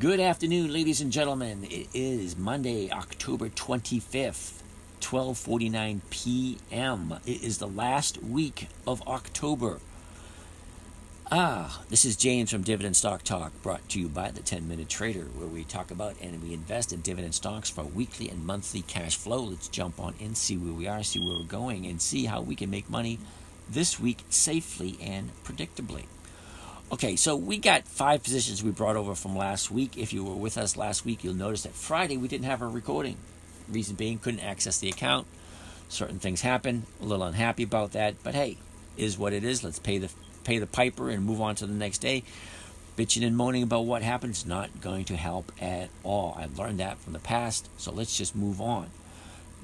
Good afternoon, ladies and gentlemen. It is Monday, October 25th, 12:49 p.m. It is the last week of October. Ah, this is James from Dividend Stock Talk, brought to you by the 10 Minute Trader, where we talk about and we invest in dividend stocks for weekly and monthly cash flow. Let's jump on in, see where we are, see where we're going, and see how we can make money this week safely and predictably. Okay, so we got five positions we brought over from last week. If you were with us last week, you'll notice that Friday we didn't have a recording. Reason being, couldn't access the account. Certain things happen. A little unhappy about that, but hey, is what it is. Let's pay the pay the piper and move on to the next day. Bitching and moaning about what happened is not going to help at all. I've learned that from the past, so let's just move on.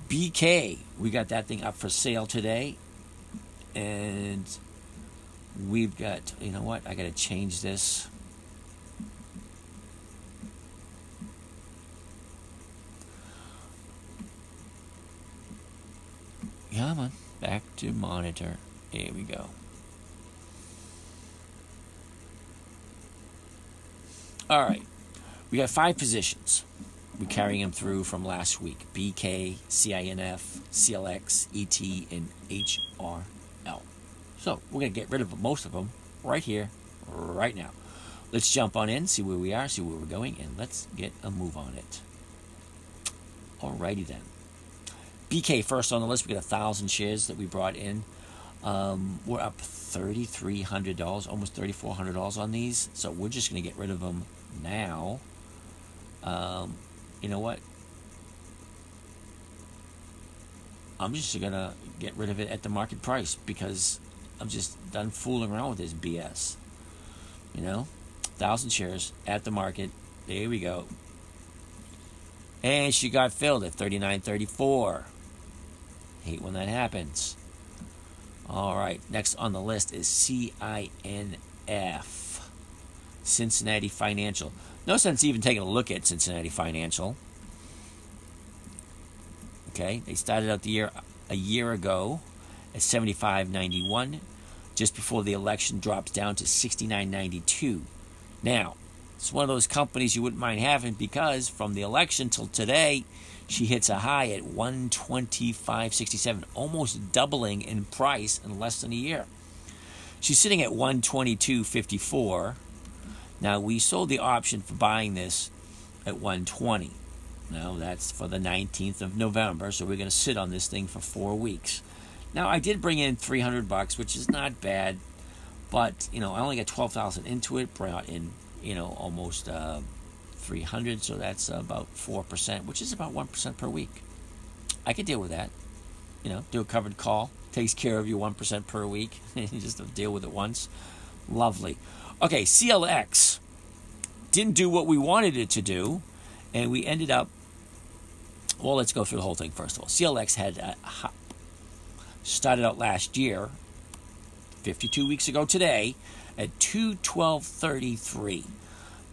BK, we got that thing up for sale today, and we've got. You know what? I got to change this. Come on, back to monitor. Here we go. All right. We got five positions. We're carrying them through from last week BK, CINF, CLX, ET, and HRL. So we're going to get rid of most of them right here, right now. Let's jump on in, see where we are, see where we're going, and let's get a move on it. Alrighty then. BK first on the list. We got a thousand shares that we brought in. Um, we're up $3,300, almost $3,400 on these. So we're just going to get rid of them now. Um, you know what? I'm just going to get rid of it at the market price because I'm just done fooling around with this BS. You know? 1,000 shares at the market. There we go. And she got filled at 39.34. Hate when that happens. All right, next on the list is CINF, Cincinnati Financial. No sense even taking a look at Cincinnati Financial. Okay, they started out the year a year ago at 75.91. Just before the election, drops down to 69.92. Now, it's one of those companies you wouldn't mind having because from the election till today, she hits a high at 125.67, almost doubling in price in less than a year. She's sitting at 122.54. Now we sold the option for buying this at 120. Now that's for the 19th of November, so we're going to sit on this thing for 4 weeks. Now I did bring in 300 bucks, which is not bad, but you know, I only got 12,000 into it, brought in, you know, almost uh, 300, so that's about 4%, which is about 1% per week. I could deal with that. You know, do a covered call, takes care of you 1% per week, and you just deal with it once. Lovely. Okay, CLX didn't do what we wanted it to do, and we ended up. Well, let's go through the whole thing first of all. CLX had a, started out last year, 52 weeks ago today, at 212.33.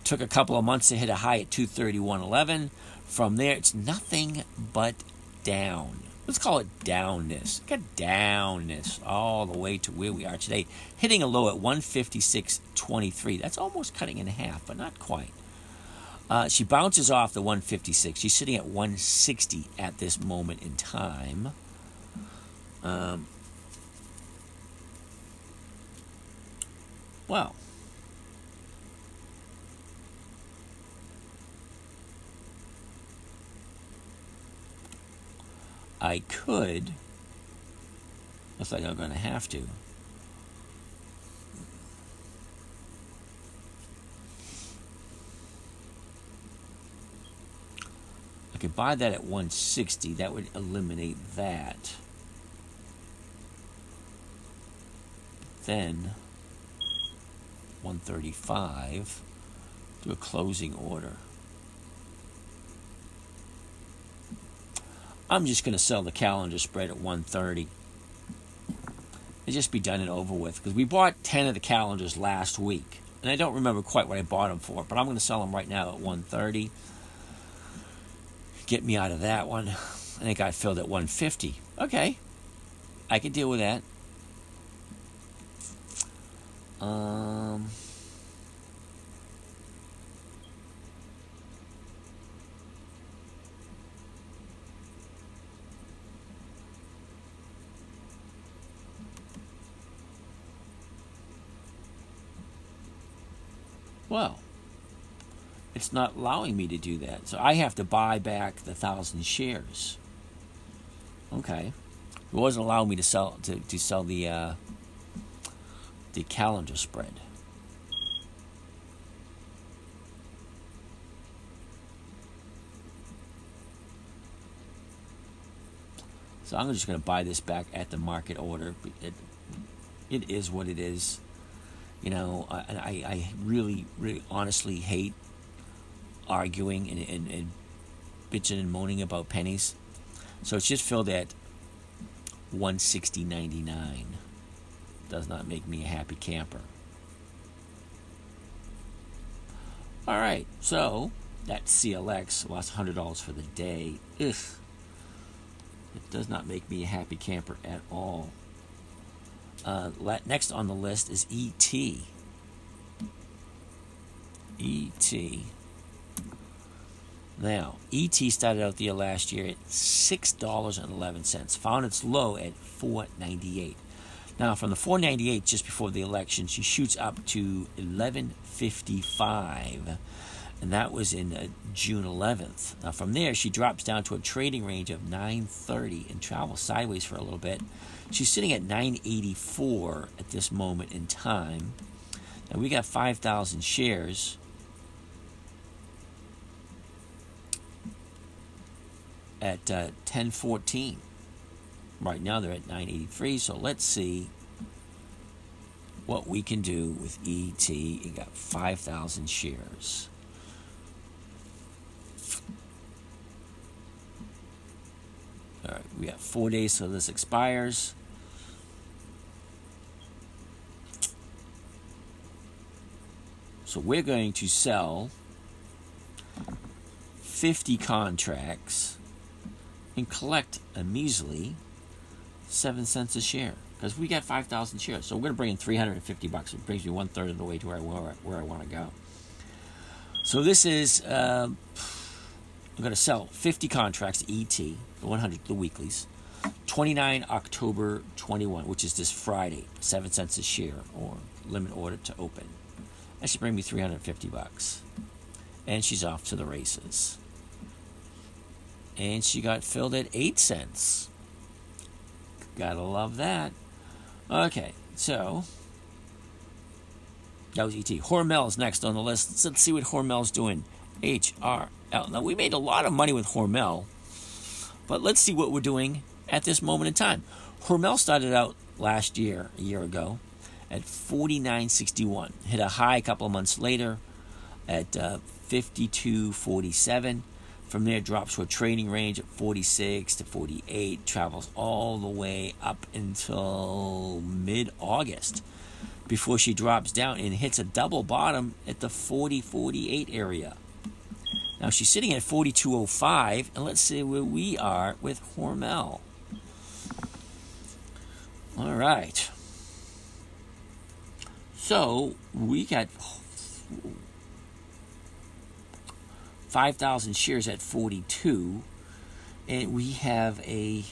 Took a couple of months to hit a high at 231.11. From there, it's nothing but down. Let's call it downness. Got downness all the way to where we are today, hitting a low at 156.23. That's almost cutting in half, but not quite. Uh, she bounces off the 156. She's sitting at 160 at this moment in time. Um, well, I could, looks like I'm going to have to. I could buy that at 160. That would eliminate that. Then 135 do a closing order. I'm just going to sell the calendar spread at 130. And just be done and over with. Because we bought 10 of the calendars last week. And I don't remember quite what I bought them for, but I'm going to sell them right now at 130. Get me out of that one. I think I filled at 150. Okay. I can deal with that. Um. Well, it's not allowing me to do that. So I have to buy back the thousand shares. Okay. It wasn't allowing me to sell to, to sell the uh, the calendar spread. So I'm just going to buy this back at the market order. It, it is what it is. You know, I, I, I really, really honestly hate arguing and, and, and bitching and moaning about pennies. So it's just filled at 160.99. Does not make me a happy camper. All right, so that CLX lost $100 for the day. Ugh. It does not make me a happy camper at all. Uh, next on the list is ET. ET. Now, ET started out the year last year at six dollars and eleven cents. Found its low at four ninety eight. Now, from the four ninety eight just before the election, she shoots up to eleven fifty five and that was in uh, June 11th. Now, from there, she drops down to a trading range of 930 and travels sideways for a little bit. She's sitting at 984 at this moment in time. Now, we got 5,000 shares. At uh, 1014. Right now they're at 983. So let's see what we can do with ET. You got 5,000 shares. All right, we got four days till this expires. So we're going to sell 50 contracts and collect a measly 7 cents a share because we got 5,000 shares. So we're going to bring in 350 bucks. It brings me one third of the way to where I, where I want to go. So this is, uh, I'm going to sell 50 contracts ET the 100, the weeklies. 29 October 21, which is this Friday, 7 cents a share or limit order to open. That should bring me 350 bucks. And she's off to the races. And she got filled at 8 cents. Gotta love that. Okay, so that was ET. Hormel's next on the list. Let's see what Hormel's doing. HRL. Now, we made a lot of money with Hormel but let's see what we're doing at this moment in time. Hormel started out last year, a year ago, at 49.61. Hit a high a couple of months later at uh, 52.47. From there, drops to a trading range at 46 to 48. Travels all the way up until mid August before she drops down and hits a double bottom at the 40 48 area. Now she's sitting at 4205, and let's see where we are with Hormel. All right. So we got 5,000 shares at 42, and we have a.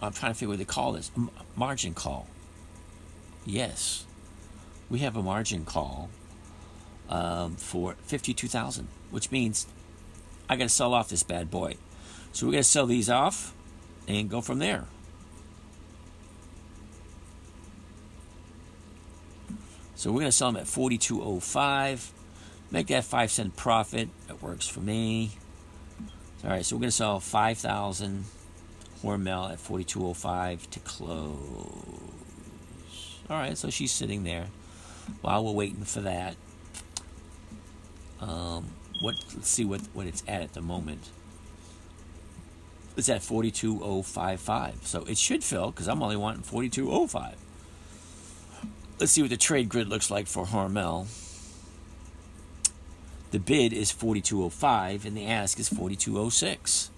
I'm trying to figure what they call this margin call. Yes, we have a margin call um, for 52000 which means I got to sell off this bad boy. So we're going to sell these off and go from there. So we're going to sell them at 42.05. Make that 5 cent profit. That works for me. All right, so we're going to sell 5,000 Hormel at 42.05 to close. All right, so she's sitting there while we're waiting for that. Um, what? Let's see what what it's at at the moment. It's at forty two oh five five, so it should fill because I'm only wanting forty two oh five. Let's see what the trade grid looks like for Hormel. The bid is 4205 and the ask is 4206.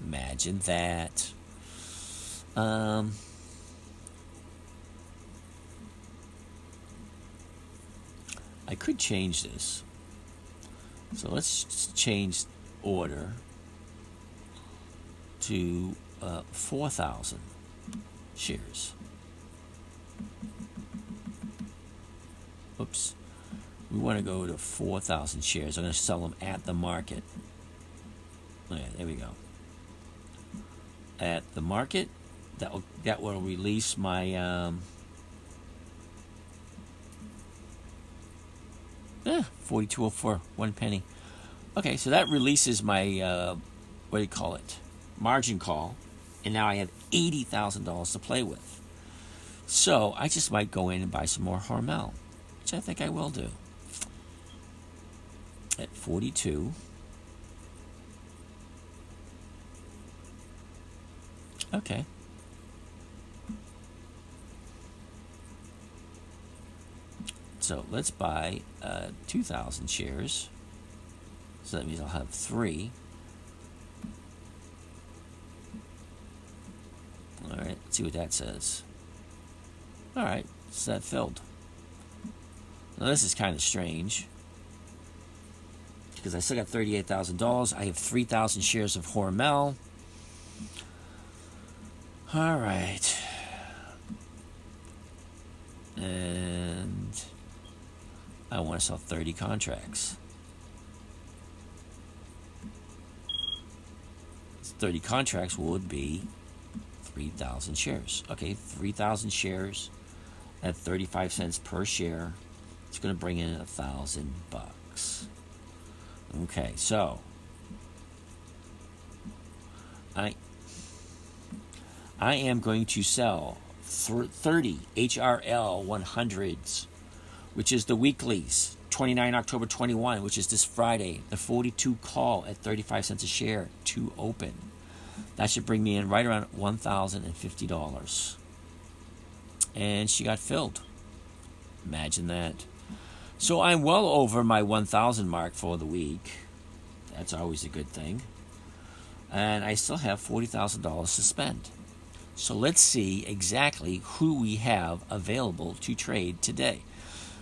Imagine that. Um, I could change this. So let's change order to uh, 4,000 shares. oops. We want to go to 4,000 shares. I'm going to sell them at the market. Okay, there we go. At the market, that will, that will release my um, eh, 4204, one penny. Okay, so that releases my, uh, what do you call it? Margin call. And now I have $80,000 to play with. So I just might go in and buy some more Hormel, which I think I will do. At 42. Okay. So let's buy uh, 2,000 shares. So that means I'll have three. All right, let's see what that says. All right, so that filled. Now this is kind of strange because I still got $38,000. I have 3,000 shares of Hormel. All right. And I want to sell 30 contracts. 30 contracts would be 3,000 shares. Okay, 3,000 shares at 35 cents per share. It's going to bring in a thousand bucks. Okay, so I I am going to sell 30 HRL 100s, which is the weeklies. 29 October 21, which is this Friday, the 42 call at 35 cents a share to open. That should bring me in right around $1,050. And she got filled. Imagine that. So I'm well over my 1,000 mark for the week. That's always a good thing. And I still have $40,000 to spend. So let's see exactly who we have available to trade today.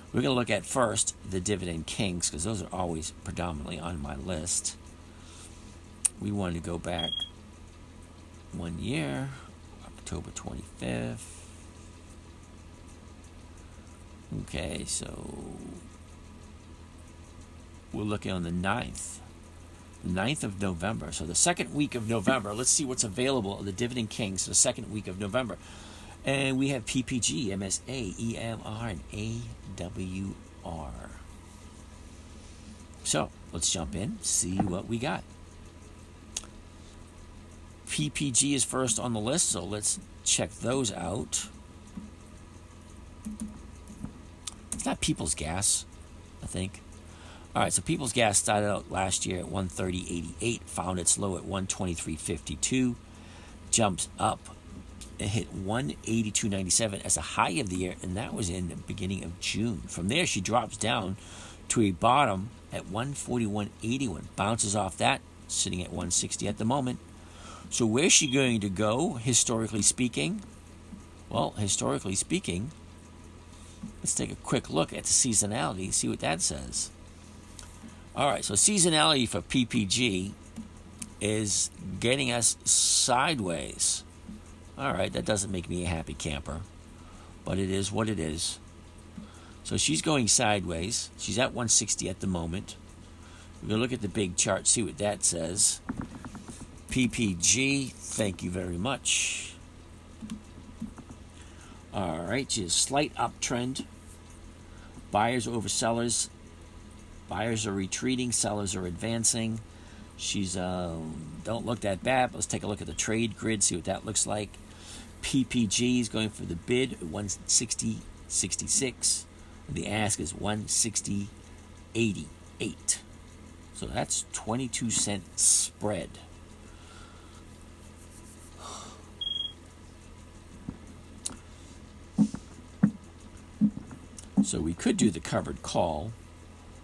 We're going to look at first the dividend kings because those are always predominantly on my list. We want to go back one year, October 25th. Okay, so we're looking on the 9th. 9th of November. So the second week of November. Let's see what's available of the Dividend Kings the second week of November. And we have PPG, MSA, EMR, and AWR. So let's jump in, see what we got. PPG is first on the list, so let's check those out. It's not People's Gas, I think. All right, so People's Gas started out last year at 130.88, found its low at 123.52, jumps up, it hit 182.97 as a high of the year, and that was in the beginning of June. From there, she drops down to a bottom at 141.81, bounces off that, sitting at 160 at the moment. So, where's she going to go, historically speaking? Well, historically speaking, let's take a quick look at the seasonality, see what that says. All right, so seasonality for PPG is getting us sideways. All right, that doesn't make me a happy camper, but it is what it is. So she's going sideways. She's at 160 at the moment. We're going to look at the big chart, see what that says. PPG, thank you very much. All right, just slight uptrend. Buyers over sellers Buyers are retreating, sellers are advancing. She's um, don't look that bad. Let's take a look at the trade grid, see what that looks like. PPG is going for the bid 160.66. The ask is 160.88. So that's 22 cent spread. So we could do the covered call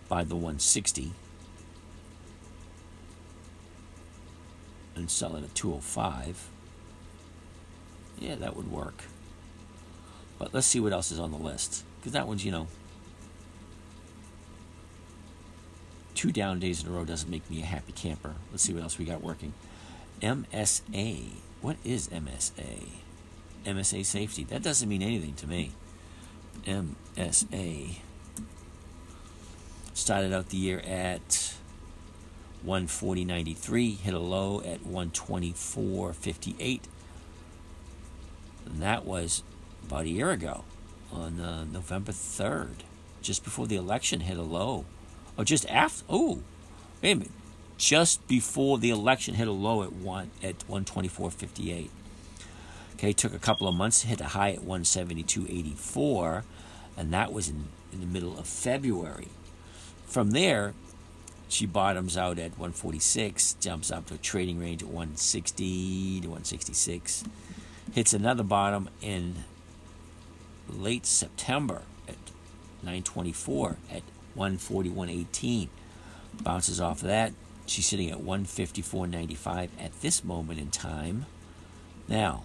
by the 160 and sell it at 205. Yeah, that would work. But let's see what else is on the list. Because that one's, you know, two down days in a row doesn't make me a happy camper. Let's see what else we got working. MSA. What is MSA? MSA safety. That doesn't mean anything to me. MSA. Started out the year at 140.93, hit a low at 124.58. And that was about a year ago on uh, November 3rd, just before the election hit a low. Oh, just after. Oh, wait a minute. Just before the election hit a low at one at 124.58. Okay, took a couple of months to hit a high at 172.84, and that was in, in the middle of February. From there, she bottoms out at 146, jumps up to a trading range at 160 to 166, hits another bottom in late September at 924 at 141.18. Bounces off of that. She's sitting at 154.95 at this moment in time. Now,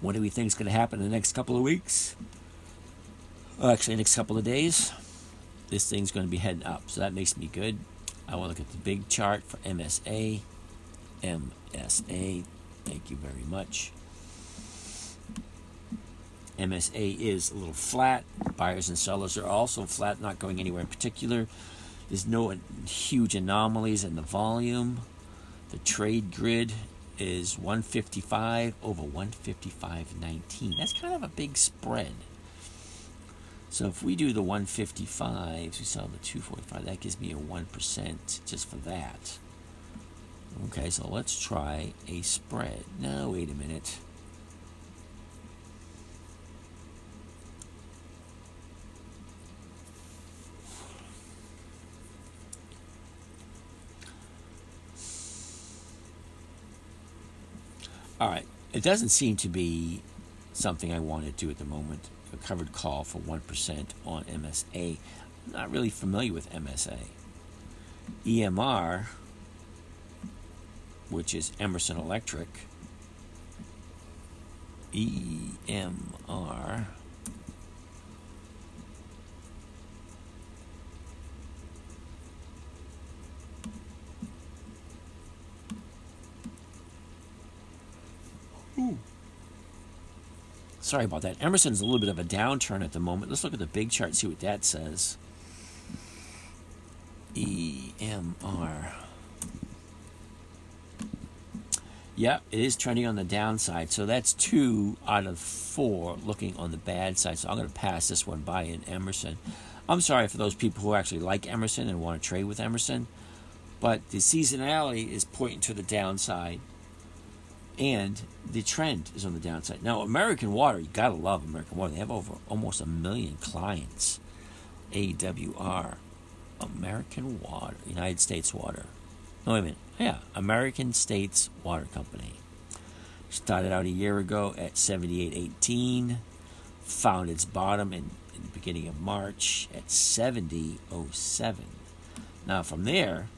what do we think is going to happen in the next couple of weeks? Actually, next couple of days. This thing's going to be heading up, so that makes me good. I want to look at the big chart for MSA. MSA, thank you very much. MSA is a little flat. Buyers and sellers are also flat, not going anywhere in particular. There's no huge anomalies in the volume. The trade grid is 155 over 155.19. That's kind of a big spread. So if we do the 155s, we sell the 245, that gives me a 1% just for that. Okay, so let's try a spread. Now, wait a minute. All right. It doesn't seem to be something I want to do at the moment. A covered call for 1% on MSA. I'm not really familiar with MSA. EMR, which is Emerson Electric, EMR Sorry about that. Emerson's a little bit of a downturn at the moment. Let's look at the big chart, see what that says. EMR. Yep, it is trending on the downside. So that's two out of four looking on the bad side. So I'm going to pass this one by in Emerson. I'm sorry for those people who actually like Emerson and want to trade with Emerson, but the seasonality is pointing to the downside and the trend is on the downside. Now, American Water, you gotta love American Water. They have over almost a million clients. AWR, American Water, United States Water. No, wait a minute. Yeah, American States Water Company. Started out a year ago at 78.18, found its bottom in, in the beginning of March at 70.07. Now, from there,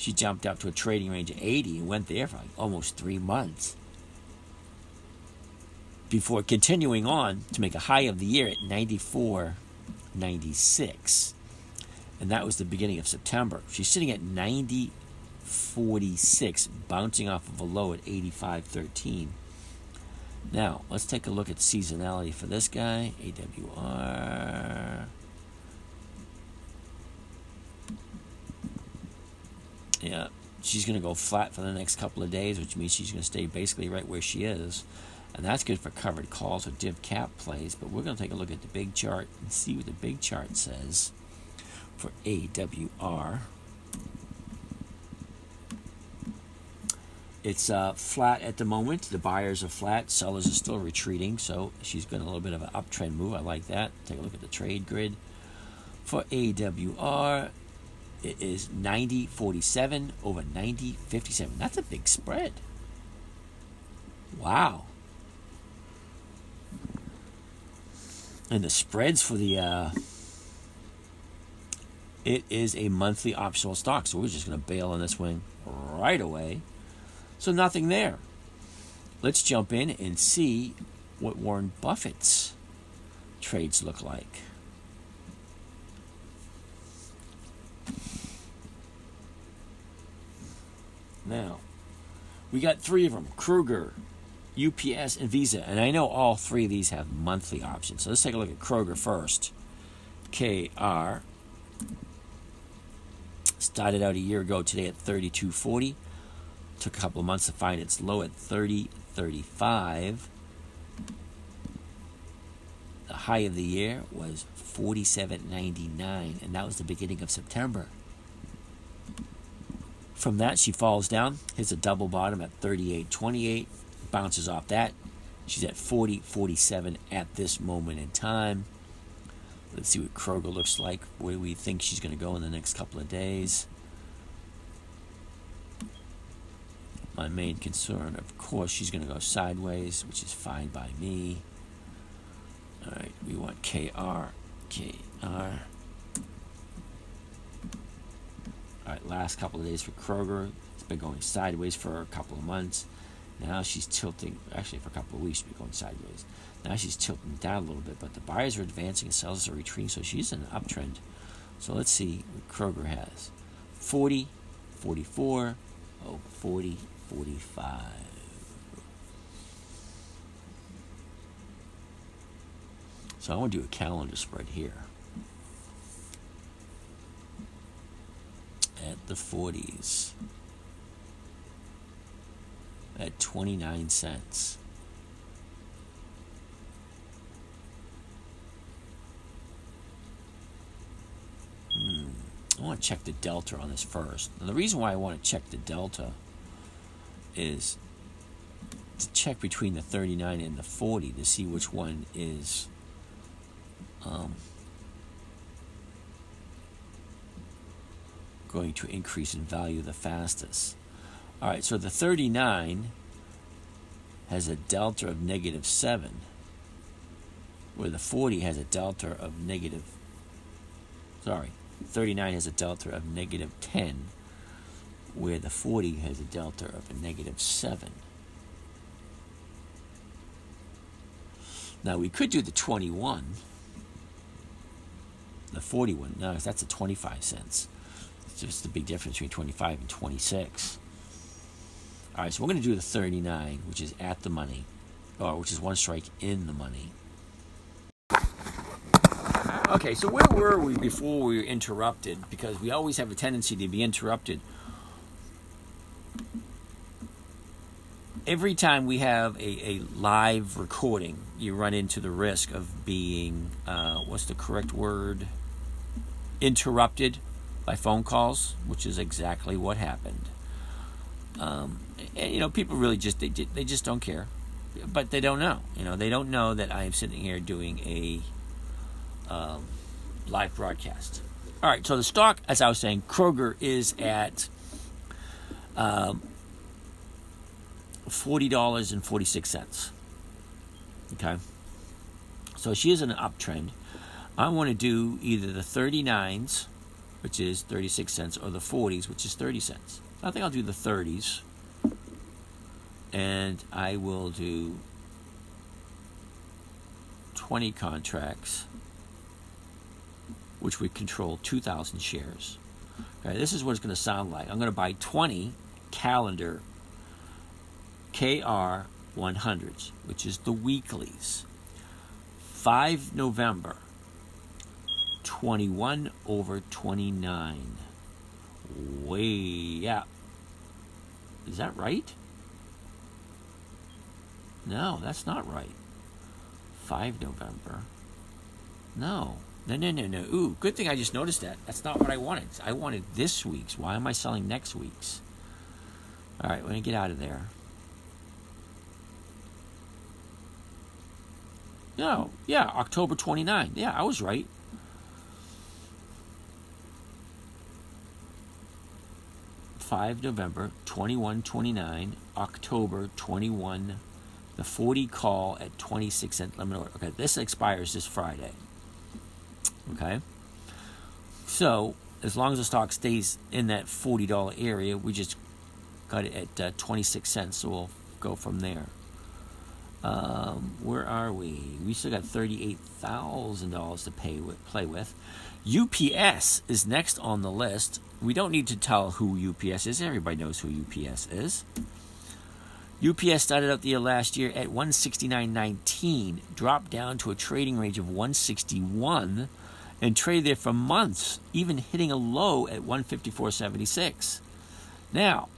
she jumped up to a trading range of 80 and went there for like almost three months before continuing on to make a high of the year at 94.96. And that was the beginning of September. She's sitting at 90.46, bouncing off of a low at 85.13. Now, let's take a look at seasonality for this guy. AWR. Yeah, she's going to go flat for the next couple of days, which means she's going to stay basically right where she is. And that's good for covered calls or div cap plays. But we're going to take a look at the big chart and see what the big chart says for AWR. It's uh, flat at the moment. The buyers are flat. Sellers are still retreating. So she's got a little bit of an uptrend move. I like that. Take a look at the trade grid. For AWR, it is 90 47 over 90 57. That's a big spread. Wow. And the spreads for the uh, it is a monthly optional stock, so we're just going to bail on this one right away. So nothing there. Let's jump in and see what Warren Buffett's trades look like. Now, we got three of them Kroger, UPS, and Visa. And I know all three of these have monthly options. So let's take a look at Kroger first. K R started out a year ago today at 32.40. Took a couple of months to find its low at 30.35. The high of the year was 47.99, and that was the beginning of September. From that, she falls down, hits a double bottom at 38.28, bounces off that. She's at 40.47 at this moment in time. Let's see what Kroger looks like, where we think she's going to go in the next couple of days. My main concern, of course, she's going to go sideways, which is fine by me. All right, we want KR, KR. All right, last couple of days for Kroger. It's been going sideways for a couple of months. Now she's tilting, actually, for a couple of weeks, she's been going sideways. Now she's tilting down a little bit, but the buyers are advancing and sellers are retreating, so she's in an uptrend. So let's see what Kroger has 40, 44, oh, 40, 45. So I want to do a calendar spread here. At the 40s. At 29 cents. Hmm. I want to check the delta on this first. And the reason why I want to check the delta is to check between the 39 and the 40 to see which one is um, going to increase in value the fastest. All right, so the 39 has a delta of negative 7, where the 40 has a delta of negative, sorry, 39 has a delta of negative 10, where the 40 has a delta of a negative 7. Now we could do the 21, the 41. No, that's a 25 cents. It's just the big difference between 25 and 26. All right, so we're going to do the 39, which is at the money, or which is one strike in the money. Okay, so where were we before we were interrupted? Because we always have a tendency to be interrupted. Every time we have a, a live recording, you run into the risk of being, uh, what's the correct word? Interrupted by phone calls, which is exactly what happened. Um, and, you know, people really just they, they just don't care, but they don't know. You know, they don't know that I am sitting here doing a um, live broadcast. All right, so the stock, as I was saying, Kroger is at um, forty dollars and forty six cents. Okay, so she is in an uptrend. I want to do either the thirty nines, which is thirty six cents, or the forties, which is thirty cents. I think I'll do the thirties, and I will do twenty contracts which would control 2,000 shares. Okay, this is what it's going to sound like. I'm going to buy 20 calendar KR 100s, which is the weeklies. 5 November, 21 over 29. Way up. Is that right? No, that's not right. 5 November. No, no, no, no, no. Ooh, good thing I just noticed that. That's not what I wanted. I wanted this week's. Why am I selling next week's? All right, let me get out of there. No, yeah, October 29. Yeah, I was right. Five November, twenty one twenty nine, October twenty one, the forty call at twenty six cent limit order. Okay, this expires this Friday. Okay. So as long as the stock stays in that forty dollar area, we just got it at uh, twenty six cents. So we'll go from there. Um, where are we? We still got thirty eight thousand dollars to pay with, play with. UPS is next on the list. We don't need to tell who UPS is. Everybody knows who UPS is. UPS started out the year last year at 169.19, dropped down to a trading range of 161 and traded there for months, even hitting a low at 154.76. Now,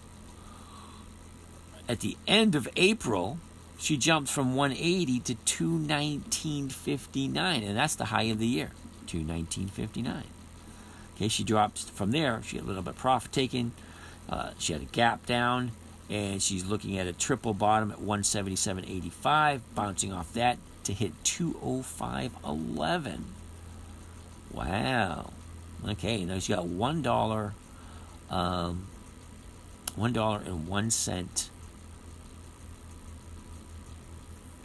at the end of April, she jumped from 180 to 219.59, and that's the high of the year, 219.59. Okay, she drops from there. She had a little bit of profit taken. Uh, she had a gap down, and she's looking at a triple bottom at 177.85, bouncing off that to hit 205.11. Wow. Okay, now she's got one dollar, um, one dollar and one cent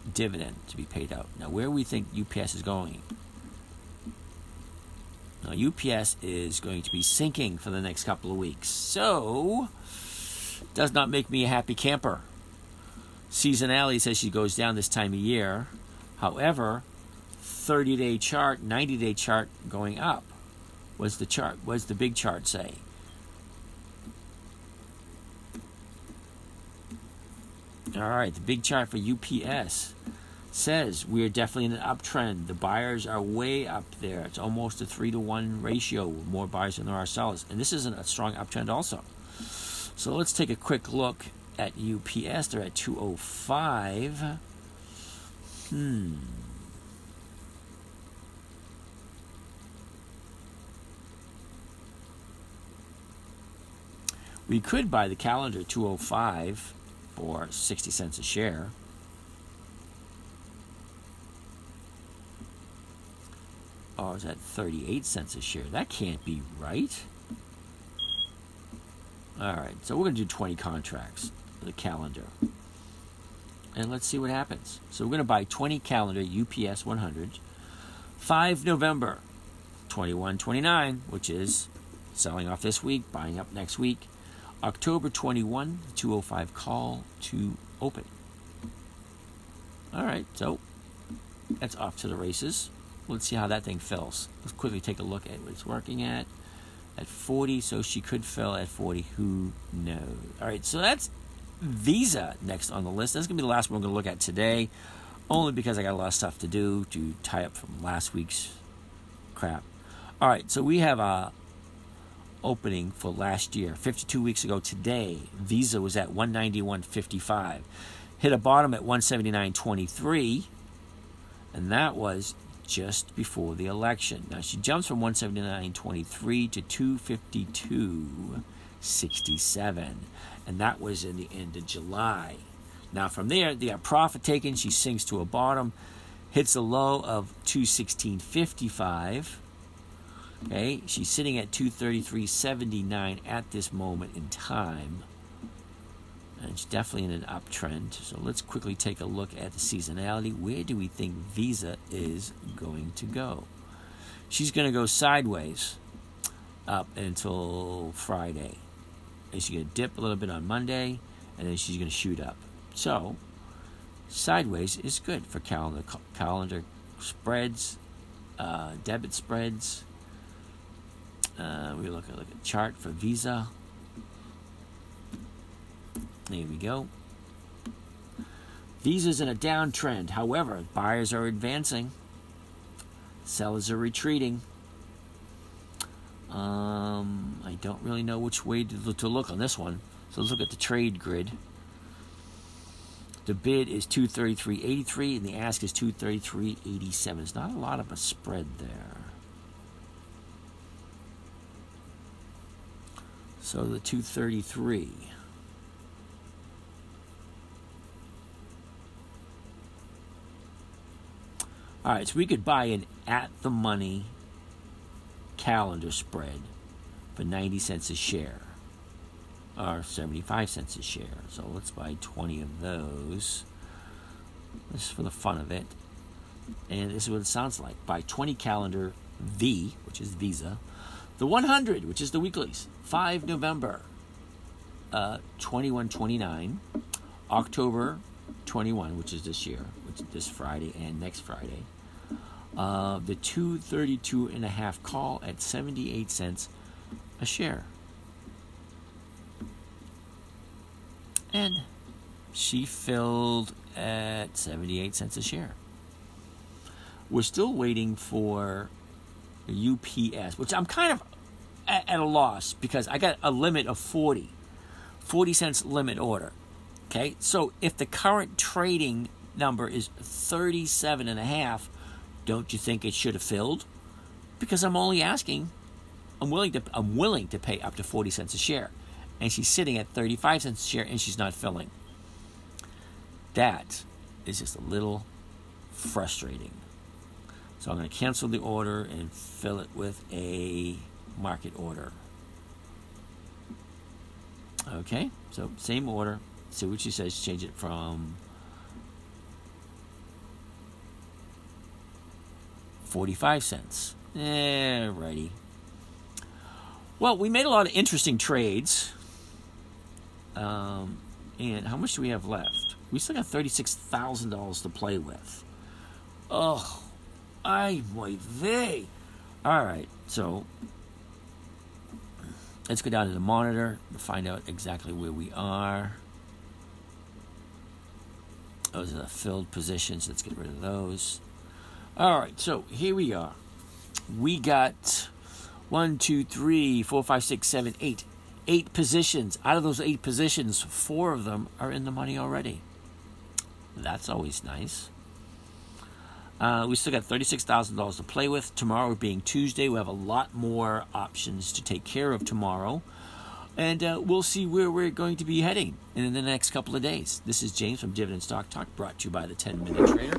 dividend to be paid out. Now, where we think UPS is going? Now, UPS is going to be sinking for the next couple of weeks. So, does not make me a happy camper. Seasonality says she goes down this time of year. However, 30 day chart, 90 day chart going up. Was the chart? Was the big chart say? All right, the big chart for UPS says we are definitely in an uptrend. The buyers are way up there. It's almost a three to one ratio, more buyers than there are sellers. And this isn't a strong uptrend, also. So let's take a quick look at UPS. They're at 205. Hmm. We could buy the calendar 205 for 60 cents a share. Oh, is that 38 cents a share? That can't be right. All right, so we're going to do 20 contracts, for the calendar. And let's see what happens. So we're going to buy 20 calendar UPS 100, 5 November 2129, which is selling off this week, buying up next week. October 21, 205 call to open. All right, so that's off to the races. Let's see how that thing fills. Let's quickly take a look at what it's working at. At 40, so she could fill at 40. Who knows? All right, so that's Visa next on the list. That's going to be the last one we're going to look at today, only because I got a lot of stuff to do to tie up from last week's crap. All right, so we have a opening for last year, 52 weeks ago today. Visa was at 191.55, hit a bottom at 179.23, and that was just before the election. Now she jumps from 179.23 to 252.67, and that was in the end of July. Now from there, the profit taken. She sinks to a bottom, hits a low of 216.55. Okay, she's sitting at 233.79 at this moment in time. And it's definitely in an uptrend. So let's quickly take a look at the seasonality. Where do we think Visa is going to go? She's going to go sideways up until Friday. And she's going to dip a little bit on Monday, and then she's going to shoot up. So, sideways is good for calendar calendar spreads, uh, debit spreads. Uh, we look at look at chart for Visa. There we go. Visa's in a downtrend. However, buyers are advancing. Sellers are retreating. Um, I don't really know which way to, to look on this one. So let's look at the trade grid. The bid is 233.83 and the ask is 233.87. It's not a lot of a spread there. So the 233. All right, so we could buy an at the money calendar spread for 90 cents a share or 75 cents a share. So let's buy 20 of those. Is for the fun of it. And this is what it sounds like. Buy 20 calendar V, which is Visa. The 100, which is the weeklies. 5 November uh, 2129. October 21, which is this year, which is this Friday and next Friday. Uh, the 232 and a half call at 78 cents a share. And she filled at 78 cents a share. We're still waiting for UPS, which I'm kind of at, at a loss because I got a limit of 40, 40 cents limit order. Okay, so if the current trading number is 37 and a half, don't you think it should have filled? Because I'm only asking, I'm willing to, I'm willing to pay up to 40 cents a share, and she's sitting at 35 cents a share, and she's not filling. That is just a little frustrating. So I'm going to cancel the order and fill it with a market order. Okay, so same order. See what she says. Change it from 45 cents. Eh, righty. Well, we made a lot of interesting trades. Um, and how much do we have left? We still got $36,000 to play with. Oh, I my vey. All right, so let's go down to the monitor and find out exactly where we are. Those are the filled positions. Let's get rid of those. All right, so here we are. We got one, two, three, four, five, six, seven, eight. Eight positions. Out of those eight positions, four of them are in the money already. That's always nice. Uh, we still got $36,000 to play with. Tomorrow being Tuesday, we have a lot more options to take care of tomorrow. And uh, we'll see where we're going to be heading in the next couple of days. This is James from Dividend Stock Talk, brought to you by the 10 Minute Trader,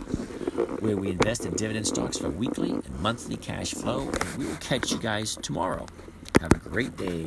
where we invest in dividend stocks for weekly and monthly cash flow. And we will catch you guys tomorrow. Have a great day.